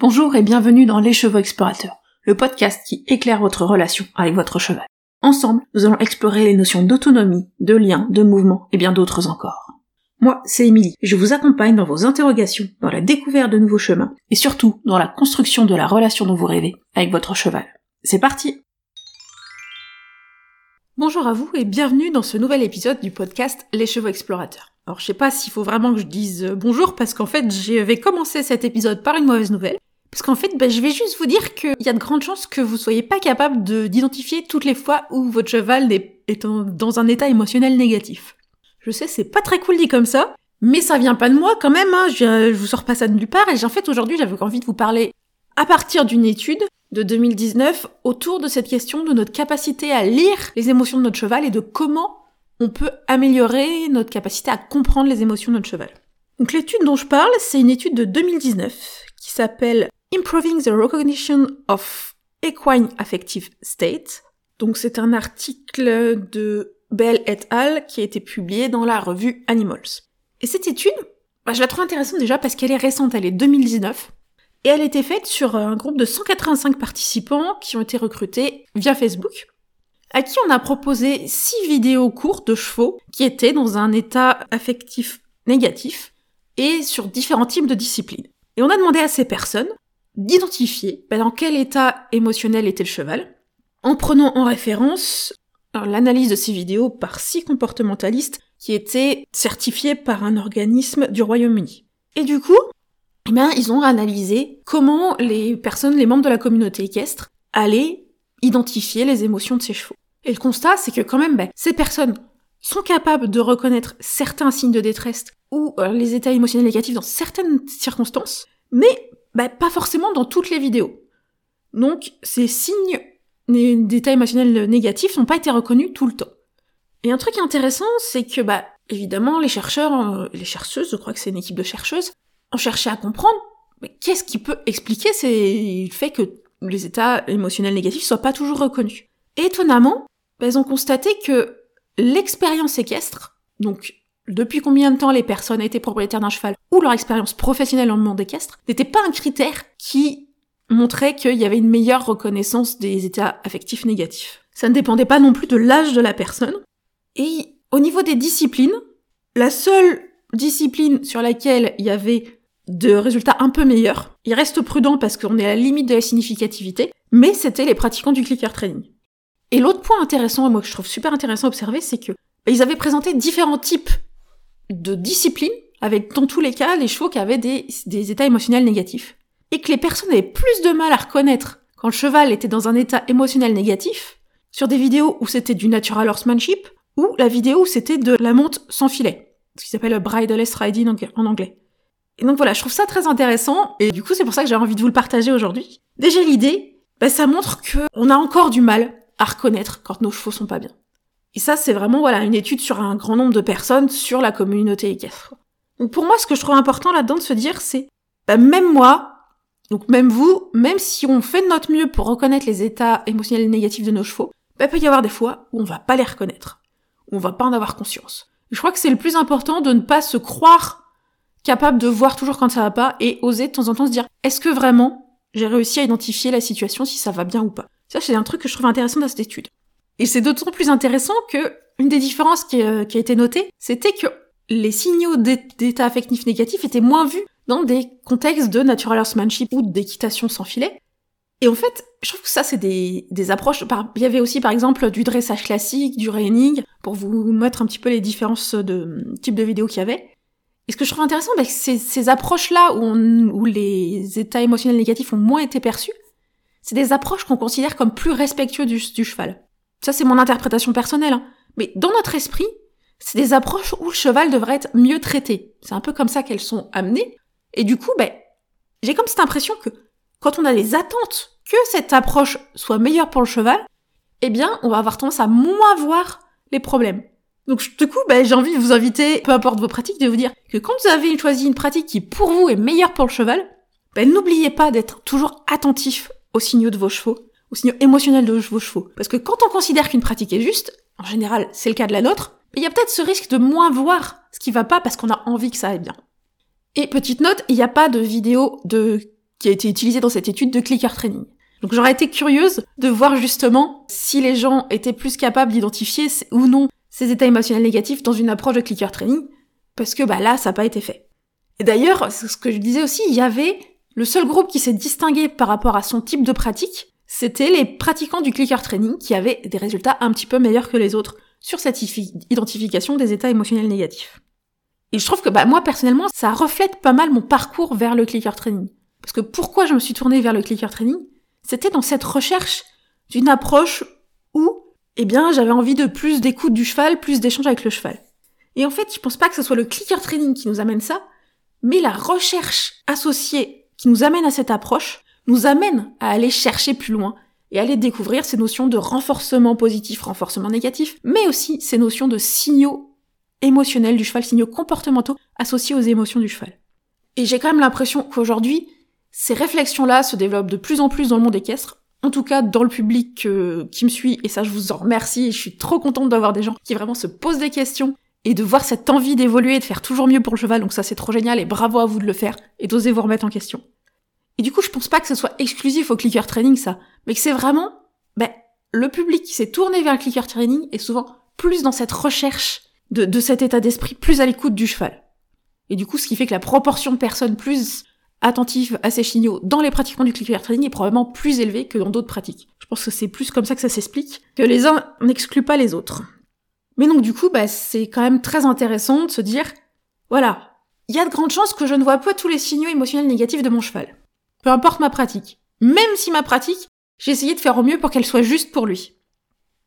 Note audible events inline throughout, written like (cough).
Bonjour et bienvenue dans Les Chevaux Explorateurs, le podcast qui éclaire votre relation avec votre cheval. Ensemble, nous allons explorer les notions d'autonomie, de lien, de mouvement et bien d'autres encore. Moi, c'est Émilie, je vous accompagne dans vos interrogations, dans la découverte de nouveaux chemins, et surtout dans la construction de la relation dont vous rêvez avec votre cheval. C'est parti Bonjour à vous et bienvenue dans ce nouvel épisode du podcast Les Chevaux Explorateurs. Alors je sais pas s'il faut vraiment que je dise euh, bonjour parce qu'en fait j'avais commencé cet épisode par une mauvaise nouvelle. Parce qu'en fait, bah, je vais juste vous dire qu'il y a de grandes chances que vous soyez pas capable d'identifier toutes les fois où votre cheval est, dans un état émotionnel négatif. Je sais, c'est pas très cool dit comme ça, mais ça vient pas de moi quand même, hein. je, je vous sors pas ça de nulle part, et en fait aujourd'hui j'avais envie de vous parler à partir d'une étude de 2019 autour de cette question de notre capacité à lire les émotions de notre cheval et de comment on peut améliorer notre capacité à comprendre les émotions de notre cheval. Donc l'étude dont je parle, c'est une étude de 2019 qui s'appelle Improving the Recognition of Equine Affective State. Donc c'est un article de Bell et al. qui a été publié dans la revue Animals. Et cette étude, bah, je la trouve intéressante déjà parce qu'elle est récente, elle est 2019. Et elle a été faite sur un groupe de 185 participants qui ont été recrutés via Facebook, à qui on a proposé 6 vidéos courtes de chevaux qui étaient dans un état affectif négatif et sur différents types de disciplines. Et on a demandé à ces personnes d'identifier ben, dans quel état émotionnel était le cheval, en prenant en référence l'analyse de ces vidéos par six comportementalistes qui étaient certifiés par un organisme du Royaume-Uni. Et du coup, eh bien, ils ont analysé comment les personnes, les membres de la communauté équestre, allaient identifier les émotions de ces chevaux. Et le constat, c'est que quand même, ben, ces personnes sont capables de reconnaître certains signes de détresse ou euh, les états émotionnels négatifs dans certaines circonstances, mais ben, pas forcément dans toutes les vidéos. Donc, ces signes d'état émotionnel négatifs n'ont pas été reconnus tout le temps. Et un truc intéressant, c'est que, bah, évidemment, les chercheurs, euh, les chercheuses, je crois que c'est une équipe de chercheuses, on cherchait à comprendre qu'est-ce qui peut expliquer le fait que les états émotionnels négatifs soient pas toujours reconnus? Étonnamment, bah, ils ont constaté que l'expérience équestre, donc depuis combien de temps les personnes étaient propriétaires d'un cheval ou leur expérience professionnelle en monde équestre, n'était pas un critère qui montrait qu'il y avait une meilleure reconnaissance des états affectifs négatifs. Ça ne dépendait pas non plus de l'âge de la personne. Et au niveau des disciplines, la seule discipline sur laquelle il y avait de résultats un peu meilleurs. Il reste prudent parce qu'on est à la limite de la significativité, mais c'était les pratiquants du clicker training. Et l'autre point intéressant, et moi que je trouve super intéressant à observer, c'est que bah, ils avaient présenté différents types de disciplines, avec dans tous les cas les chevaux qui avaient des, des états émotionnels négatifs. Et que les personnes avaient plus de mal à reconnaître quand le cheval était dans un état émotionnel négatif, sur des vidéos où c'était du natural horsemanship, ou la vidéo où c'était de la monte sans filet, ce qui s'appelle bridleless riding en anglais. Et donc voilà, je trouve ça très intéressant, et du coup c'est pour ça que j'ai envie de vous le partager aujourd'hui. Déjà l'idée, bah, ça montre que on a encore du mal à reconnaître quand nos chevaux sont pas bien. Et ça c'est vraiment voilà une étude sur un grand nombre de personnes sur la communauté équestre. Donc pour moi ce que je trouve important là-dedans de se dire c'est, bah, même moi, donc même vous, même si on fait de notre mieux pour reconnaître les états émotionnels négatifs de nos chevaux, bah, il peut y avoir des fois où on va pas les reconnaître, où on va pas en avoir conscience. je crois que c'est le plus important de ne pas se croire capable de voir toujours quand ça va pas et oser de temps en temps se dire est-ce que vraiment j'ai réussi à identifier la situation si ça va bien ou pas. Ça c'est un truc que je trouve intéressant dans cette étude. Et c'est d'autant plus intéressant que une des différences qui, euh, a été notée, c'était que les signaux d'état affectif négatif étaient moins vus dans des contextes de natural horsemanship ou d'équitation sans filet. Et en fait, je trouve que ça, c'est des, approches. Il y avait aussi, par exemple, du dressage classique, du reining, pour vous mettre un petit peu les différences de type de vidéos qu'il y avait. Et ce que je trouve intéressant, bah, c'est ces approches-là où, les états émotionnels négatifs ont moins été perçus, c'est des approches qu'on considère comme plus respectueux du, cheval. Ça, c'est mon interprétation personnelle. Hein. Mais dans notre esprit, c'est des approches où le cheval devrait être mieux traité. C'est un peu comme ça qu'elles sont amenées. Et du coup, ben, j'ai comme cette impression que quand on a des attentes que cette approche soit meilleure pour le cheval, eh bien, on va avoir tendance à moins voir les problèmes. Donc du coup, bah, j'ai envie de vous inviter, peu importe vos pratiques, de vous dire que quand vous avez choisi une pratique qui pour vous est meilleure pour le cheval, bah, n'oubliez pas d'être toujours attentif aux signaux de vos chevaux, aux signaux émotionnels de vos chevaux. Parce que quand on considère qu'une pratique est juste, en général c'est le cas de la nôtre, il y a peut-être ce risque de moins voir ce qui va pas parce qu'on a envie que ça aille bien. Et petite note, il n'y a pas de vidéo de qui a été utilisé dans cette étude de clicker training. Donc j'aurais été curieuse de voir justement si les gens étaient plus capables d'identifier ou non ces états émotionnels négatifs dans une approche de clicker training, parce que bah là, ça n'a pas été fait. Et d'ailleurs, ce que je disais aussi, il y avait le seul groupe qui s'est distingué par rapport à son type de pratique, c'était les pratiquants du clicker training qui avaient des résultats un petit peu meilleurs que les autres sur cette identification des états émotionnels négatifs. Et je trouve que bah, moi personnellement, ça reflète pas mal mon parcours vers le clicker training. Parce que pourquoi je me suis tournée vers le clicker training? C'était dans cette recherche d'une approche où, eh bien, j'avais envie de plus d'écoute du cheval, plus d'échange avec le cheval. Et en fait, je pense pas que ce soit le clicker training qui nous amène ça, mais la recherche associée qui nous amène à cette approche nous amène à aller chercher plus loin et aller découvrir ces notions de renforcement positif, renforcement négatif, mais aussi ces notions de signaux émotionnels du cheval, signaux comportementaux associés aux émotions du cheval. Et j'ai quand même l'impression qu'aujourd'hui, ces réflexions-là se développent de plus en plus dans le monde équestre, en tout cas dans le public euh, qui me suit, et ça je vous en remercie, je suis trop contente d'avoir des gens qui vraiment se posent des questions, et de voir cette envie d'évoluer et de faire toujours mieux pour le cheval, donc ça c'est trop génial, et bravo à vous de le faire, et d'oser vous remettre en question. Et du coup, je pense pas que ce soit exclusif au clicker training, ça, mais que c'est vraiment, ben, le public qui s'est tourné vers le clicker training est souvent plus dans cette recherche de, de cet état d'esprit, plus à l'écoute du cheval. Et du coup, ce qui fait que la proportion de personnes plus attentives à ces signaux dans les pratiquants du clicker training est probablement plus élevée que dans d'autres pratiques. Je pense que c'est plus comme ça que ça s'explique, que les uns n'excluent pas les autres. Mais donc du coup, bah, c'est quand même très intéressant de se dire, voilà, il y a de grandes chances que je ne vois pas tous les signaux émotionnels négatifs de mon cheval. Peu importe ma pratique. Même si ma pratique, j'ai essayé de faire au mieux pour qu'elle soit juste pour lui.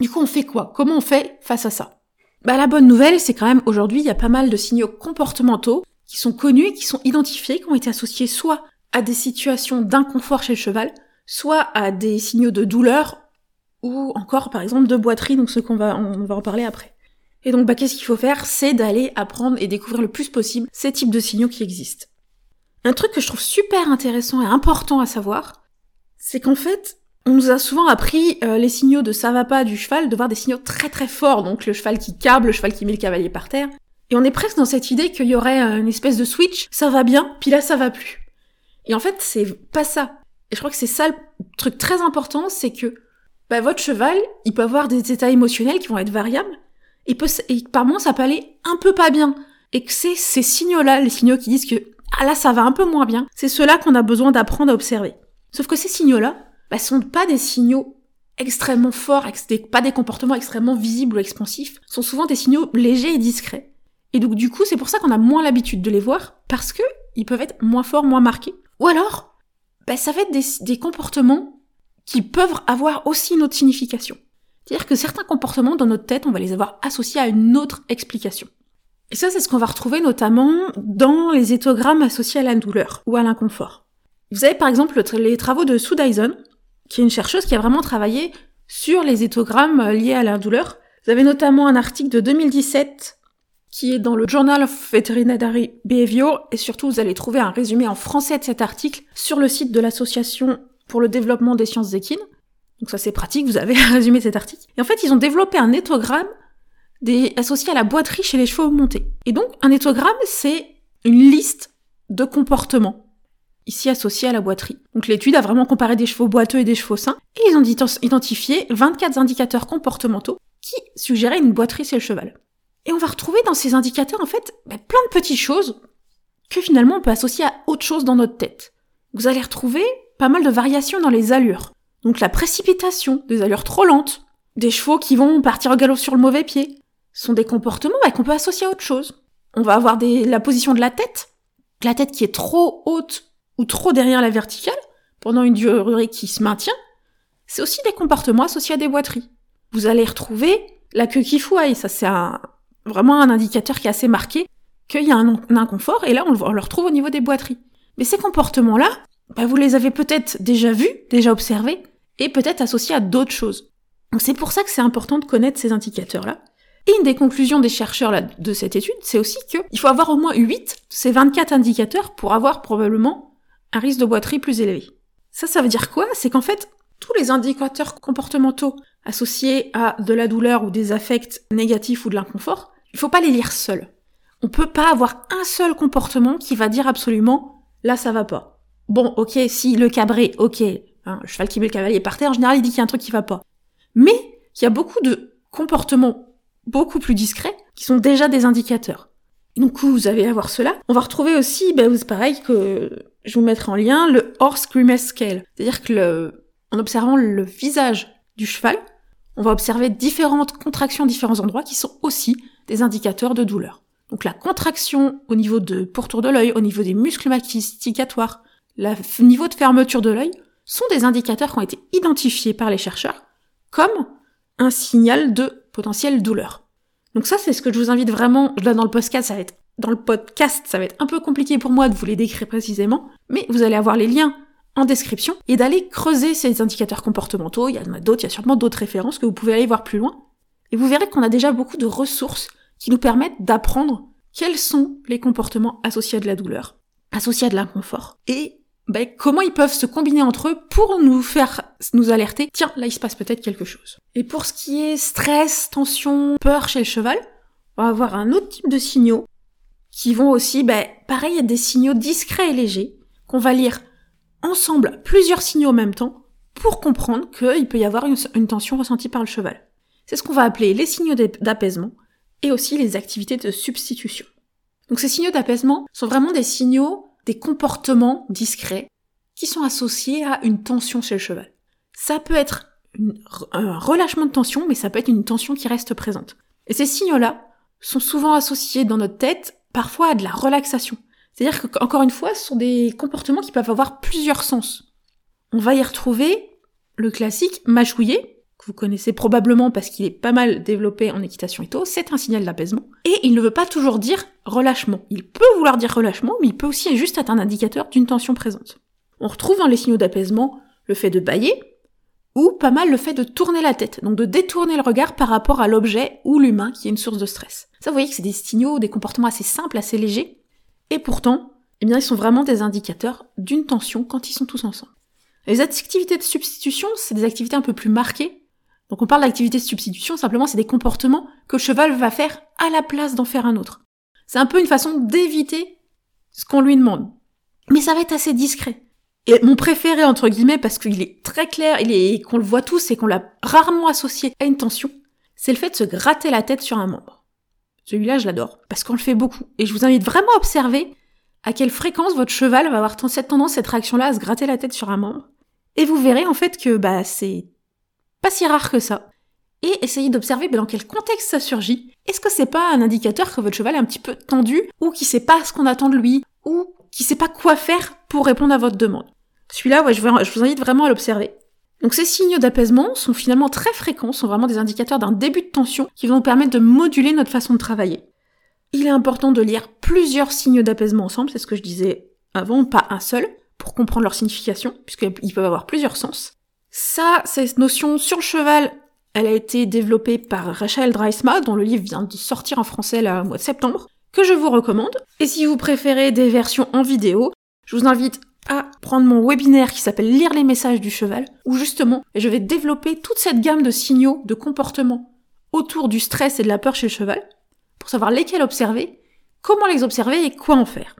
Du coup, on fait quoi? Comment on fait face à ça? Bah la bonne nouvelle, c'est quand même aujourd'hui, il y a pas mal de signaux comportementaux qui sont connus qui sont identifiés, qui ont été associés soit à des situations d'inconfort chez le cheval, soit à des signaux de douleur, ou encore par exemple de boiterie, donc ce qu'on va, on va en parler après. Et donc bah qu'est-ce qu'il faut faire? C'est d'aller apprendre et découvrir le plus possible ces types de signaux qui existent. Un truc que je trouve super intéressant et important à savoir, c'est qu'en fait, on nous a souvent appris euh, les signaux de ça va pas du cheval, de voir des signaux très très forts, donc le cheval qui câble, le cheval qui met le cavalier par terre. Et on est presque dans cette idée qu'il y aurait euh, une espèce de switch, ça va bien, puis là ça va plus. Et en fait, c'est pas ça. Et je crois que c'est ça le truc très important, c'est que bah, votre cheval, il peut avoir des états émotionnels qui vont être variables, et, peut, et par moments ça peut aller un peu pas bien. Et que c'est ces signaux-là, les signaux qui disent que ah là ça va un peu moins bien, c'est cela qu'on a besoin d'apprendre à observer. Sauf que ces signaux-là, bah, sont pas des signaux extrêmement forts, pas des comportements extrêmement visibles ou expansifs, sont souvent des signaux légers et discrets. Et donc du coup, c'est pour ça qu'on a moins l'habitude de les voir, parce que ils peuvent être moins forts, moins marqués. Ou alors, bah, ça va être des, des comportements qui peuvent avoir aussi une autre signification. C'est-à-dire que certains comportements dans notre tête, on va les avoir associés à une autre explication. Et ça, c'est ce qu'on va retrouver notamment dans les éthogrammes associés à la douleur ou à l'inconfort. Vous avez par exemple les travaux de Sue Dyson, qui est une chercheuse qui a vraiment travaillé sur les éthogrammes liés à la douleur. Vous avez notamment un article de 2017 qui est dans le Journal of Veterinary Behavior, et surtout vous allez trouver un résumé en français de cet article sur le site de l'Association pour le développement des sciences équines. Donc ça c'est pratique, vous avez (laughs) un résumé de cet article. Et en fait, ils ont développé un éthogramme des, associé à la boiterie chez les chevaux montés. Et donc, un éthogramme, c'est une liste de comportements ici associés à la boiterie. Donc l'étude a vraiment comparé des chevaux boiteux et des chevaux sains, et ils ont identifié 24 indicateurs comportementaux qui suggéraient une boiterie chez le cheval. Et on va retrouver dans ces indicateurs, en fait, bah, plein de petites choses que finalement on peut associer à autre chose dans notre tête. Vous allez retrouver pas mal de variations dans les allures. Donc la précipitation, des allures trop lentes, des chevaux qui vont partir au galop sur le mauvais pied, sont des comportements bah, qu'on peut associer à autre chose. On va avoir des, la position de la tête, la tête qui est trop haute ou trop derrière la verticale, pendant une durée qui se maintient, c'est aussi des comportements associés à des boiteries. Vous allez retrouver la queue qui fouaille, ça c'est vraiment un indicateur qui est assez marqué qu'il y a un, inconfort, et là on le, retrouve au niveau des boiteries. Mais ces comportements-là, bah, vous les avez peut-être déjà vus, déjà observés, et peut-être associés à d'autres choses. Donc c'est pour ça que c'est important de connaître ces indicateurs-là. Et une des conclusions des chercheurs de cette étude, c'est aussi qu'il faut avoir au moins 8 de ces 24 indicateurs pour avoir probablement un risque de boiterie plus élevé. Ça, ça veut dire quoi? C'est qu'en fait, tous les indicateurs comportementaux associés à de la douleur ou des affects négatifs ou de l'inconfort, il faut pas les lire seuls. On peut pas avoir un seul comportement qui va dire absolument là ça va pas. bon, ok, si le cabré, ok, hein, le cheval qui met le cavalier par terre, en général, il dit qu'il y a un truc qui va pas. Mais il y a beaucoup de comportements beaucoup plus discrets qui sont déjà des indicateurs. donc vous allez avoir cela. On va retrouver aussi, ben, c'est pareil que je vous mettrai en lien, le horse grimace scale. C'est-à-dire que en observant le visage du cheval, on va observer différentes contractions à différents endroits qui sont aussi des indicateurs de douleur. Donc la contraction au niveau de pourtour de l'œil, au niveau des muscles masticatoires, le niveau de fermeture de l'œil sont des indicateurs qui ont été identifiés par les chercheurs comme un signal de potentielle douleur. Donc ça, c'est ce que je vous invite vraiment, donne dans le podcast, ça va être, dans le podcast, ça va être un peu compliqué pour moi de vous les décrire précisément, mais vous allez avoir les liens en description et d'aller creuser ces indicateurs comportementaux. Il y en a d'autres, il y a sûrement d'autres références que vous pouvez aller voir plus loin. Et vous verrez qu'on a déjà beaucoup de ressources qui nous permettent d'apprendre quels sont les comportements associés à de la douleur, associés à de l'inconfort, et ben, comment ils peuvent se combiner entre eux pour nous faire nous alerter, tiens, là il se passe peut-être quelque chose. Et pour ce qui est stress, tension, peur chez le cheval, on va avoir un autre type de signaux qui vont aussi, ben, pareil, être des signaux discrets et légers, qu'on va lire ensemble plusieurs signaux en même temps pour comprendre qu'il peut y avoir une, tension ressentie par le cheval. C'est ce qu'on va appeler les signaux d'apaisement et aussi les activités de substitution. Donc ces signaux d'apaisement sont vraiment des signaux, des comportements discrets qui sont associés à une tension chez le cheval. Ça peut être un relâchement de tension, mais ça peut être une tension qui reste présente. Et ces signaux-là sont souvent associés dans notre tête parfois à de la relaxation. C'est-à-dire qu'encore une fois, ce sont des comportements qui peuvent avoir plusieurs sens. On va y retrouver le classique mâchouiller, que vous connaissez probablement parce qu'il est pas mal développé en équitation et c'est un signal d'apaisement. Et il ne veut pas toujours dire relâchement. Il peut vouloir dire relâchement, mais il peut aussi juste être un indicateur d'une tension présente. On retrouve dans les signaux d'apaisement le fait de bailler, ou pas mal le fait de tourner la tête, donc de détourner le regard par rapport à l'objet ou l'humain qui est une source de stress. Ça, vous voyez que c'est des signaux, des comportements assez simples, assez légers, et pourtant, eh bien, ils sont vraiment des indicateurs d'une tension quand ils sont tous ensemble. Les activités de substitution, c'est des activités un peu plus marquées. Donc on parle d'activités de substitution, simplement c'est des comportements que le cheval va faire à la place d'en faire un autre. C'est un peu une façon d'éviter ce qu'on lui demande. Mais ça va être assez discret. Et mon préféré, entre guillemets, parce qu'il est très clair, il qu'on le voit tous et qu'on l'a rarement associé à une tension, c'est le fait de se gratter la tête sur un membre. Celui-là, je l'adore, parce qu'on le fait beaucoup. Et je vous invite vraiment à observer à quelle fréquence votre cheval va avoir cette tendance, cette réaction-là, à se gratter la tête sur un membre. Et vous verrez en fait que bah c'est pas si rare que ça. Et essayez d'observer dans quel contexte ça surgit. Est-ce que c'est pas un indicateur que votre cheval est un petit peu tendu, ou qui sait pas ce qu'on attend de lui, ou qui sait pas quoi faire pour répondre à votre demande? Celui-là, je vous invite vraiment à l'observer. Donc ces signaux d'apaisement sont finalement très fréquents, sont vraiment des indicateurs d'un début de tension qui vont nous permettre de moduler notre façon de travailler. Il est important de lire plusieurs signes d'apaisement ensemble, c'est ce que je disais avant, pas un seul, pour comprendre leur signification, puisqu'ils peuvent avoir plusieurs sens. Ça, cette notion sur le cheval, elle a été développée par Rachel Dreisma, dont le livre vient de sortir en français le mois de septembre, que je vous recommande. Et si vous préférez des versions en vidéo, je vous invite à prendre mon webinaire qui s'appelle Lire les messages du cheval, où justement je vais développer toute cette gamme de signaux, de comportements autour du stress et de la peur chez le cheval, pour savoir lesquels observer, comment les observer et quoi en faire.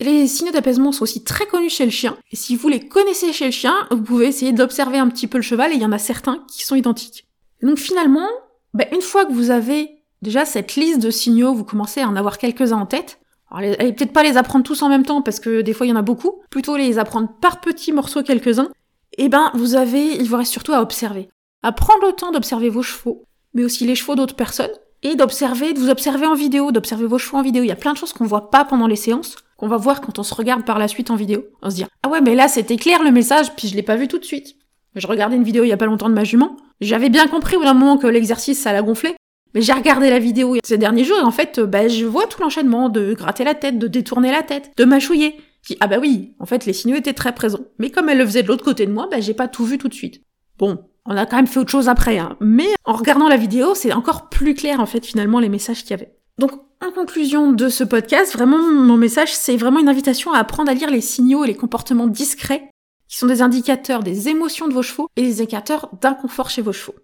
Les signaux d'apaisement sont aussi très connus chez le chien, et si vous les connaissez chez le chien, vous pouvez essayer d'observer un petit peu le cheval, et il y en a certains qui sont identiques. donc finalement, ben, une fois que vous avez déjà cette liste de signaux, vous commencez à en avoir quelques-uns en tête, alors, allez peut-être pas les apprendre tous en même temps parce que des fois il y en a beaucoup. Plutôt les apprendre par petits morceaux quelques-uns. Et eh ben, vous avez, il vous reste surtout à observer. À prendre le temps d'observer vos chevaux, mais aussi les chevaux d'autres personnes. Et d'observer, de vous observer en vidéo, d'observer vos chevaux en vidéo. Il y a plein de choses qu'on voit pas pendant les séances, qu'on va voir quand on se regarde par la suite en vidéo. On se dit, ah ouais, mais là c'était clair le message, puis je l'ai pas vu tout de suite. Je regardais une vidéo il y a pas longtemps de ma jument. J'avais bien compris au bout d'un moment que l'exercice ça l'a gonflé, mais j'ai regardé la vidéo ces derniers jours et en fait, bah, je vois tout l'enchaînement de gratter la tête, de détourner la tête, de mâchouiller. Qui, ah bah oui, en fait, les signaux étaient très présents. Mais comme elle le faisait de l'autre côté de moi, bah, j'ai pas tout vu tout de suite. Bon, on a quand même fait autre chose après, hein. Mais en regardant la vidéo, c'est encore plus clair, en fait, finalement, les messages qu'il y avait. Donc, en conclusion de ce podcast, vraiment, mon message, c'est vraiment une invitation à apprendre à lire les signaux et les comportements discrets, qui sont des indicateurs des émotions de vos chevaux et des indicateurs d'inconfort chez vos chevaux.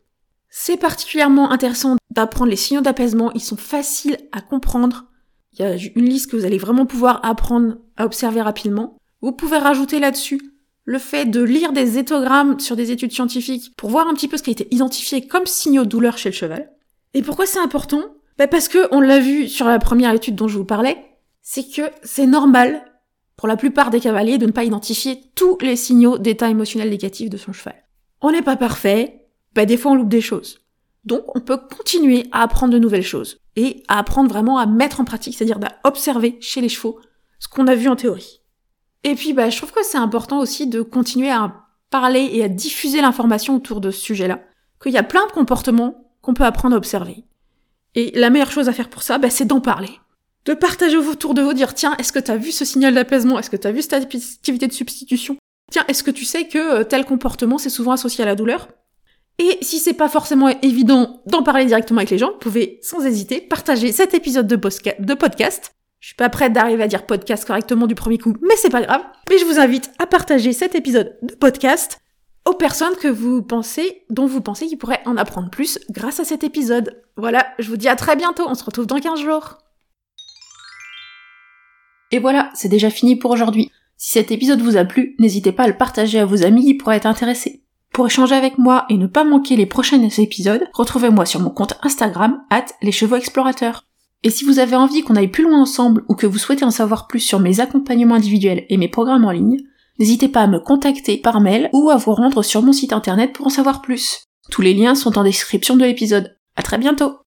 C'est particulièrement intéressant d'apprendre les signaux d'apaisement, ils sont faciles à comprendre. Il y a une liste que vous allez vraiment pouvoir apprendre à observer rapidement. Vous pouvez rajouter là-dessus le fait de lire des éthogrammes sur des études scientifiques pour voir un petit peu ce qui a été identifié comme signaux de douleur chez le cheval. Et pourquoi c'est important? Bah Parce que, on l'a vu sur la première étude dont je vous parlais, c'est que c'est normal pour la plupart des cavaliers de ne pas identifier tous les signaux d'état émotionnel négatif de son cheval. On n'est pas parfait, bah des fois on loupe des choses. Donc on peut continuer à apprendre de nouvelles choses et à apprendre vraiment à mettre en pratique, c'est-à-dire d'observer chez les chevaux ce qu'on a vu en théorie. Et puis bah je trouve que c'est important aussi de continuer à parler et à diffuser l'information autour de ce sujet-là, qu'il y a plein de comportements qu'on peut apprendre à observer. Et la meilleure chose à faire pour ça, bah, c'est d'en parler. De partager autour de vous, dire tiens, est-ce que t'as vu ce signal d'apaisement? Est-ce que t'as vu cette activité de substitution? Tiens, est-ce que tu sais que euh, tel comportement c'est souvent associé à la douleur? Et si c'est pas forcément évident d'en parler directement avec les gens, vous pouvez sans hésiter partager cet épisode de, de podcast. Je suis pas prête d'arriver à dire podcast correctement du premier coup, mais c'est pas grave. Mais je vous invite à partager cet épisode de podcast aux personnes que vous pensez, dont vous pensez qu'ils pourraient en apprendre plus grâce à cet épisode. Voilà, je vous dis à très bientôt, on se retrouve dans 15 jours. Et voilà, c'est déjà fini pour aujourd'hui. Si cet épisode vous a plu, n'hésitez pas à le partager à vos amis qui pourraient être intéressés. Pour échanger avec moi et ne pas manquer les prochains épisodes, retrouvez-moi sur mon compte Instagram, at les chevaux explorateurs. Et si vous avez envie qu'on aille plus loin ensemble ou que vous souhaitez en savoir plus sur mes accompagnements individuels et mes programmes en ligne, n'hésitez pas à me contacter par mail ou à vous rendre sur mon site internet pour en savoir plus. Tous les liens sont en description de l'épisode. À très bientôt!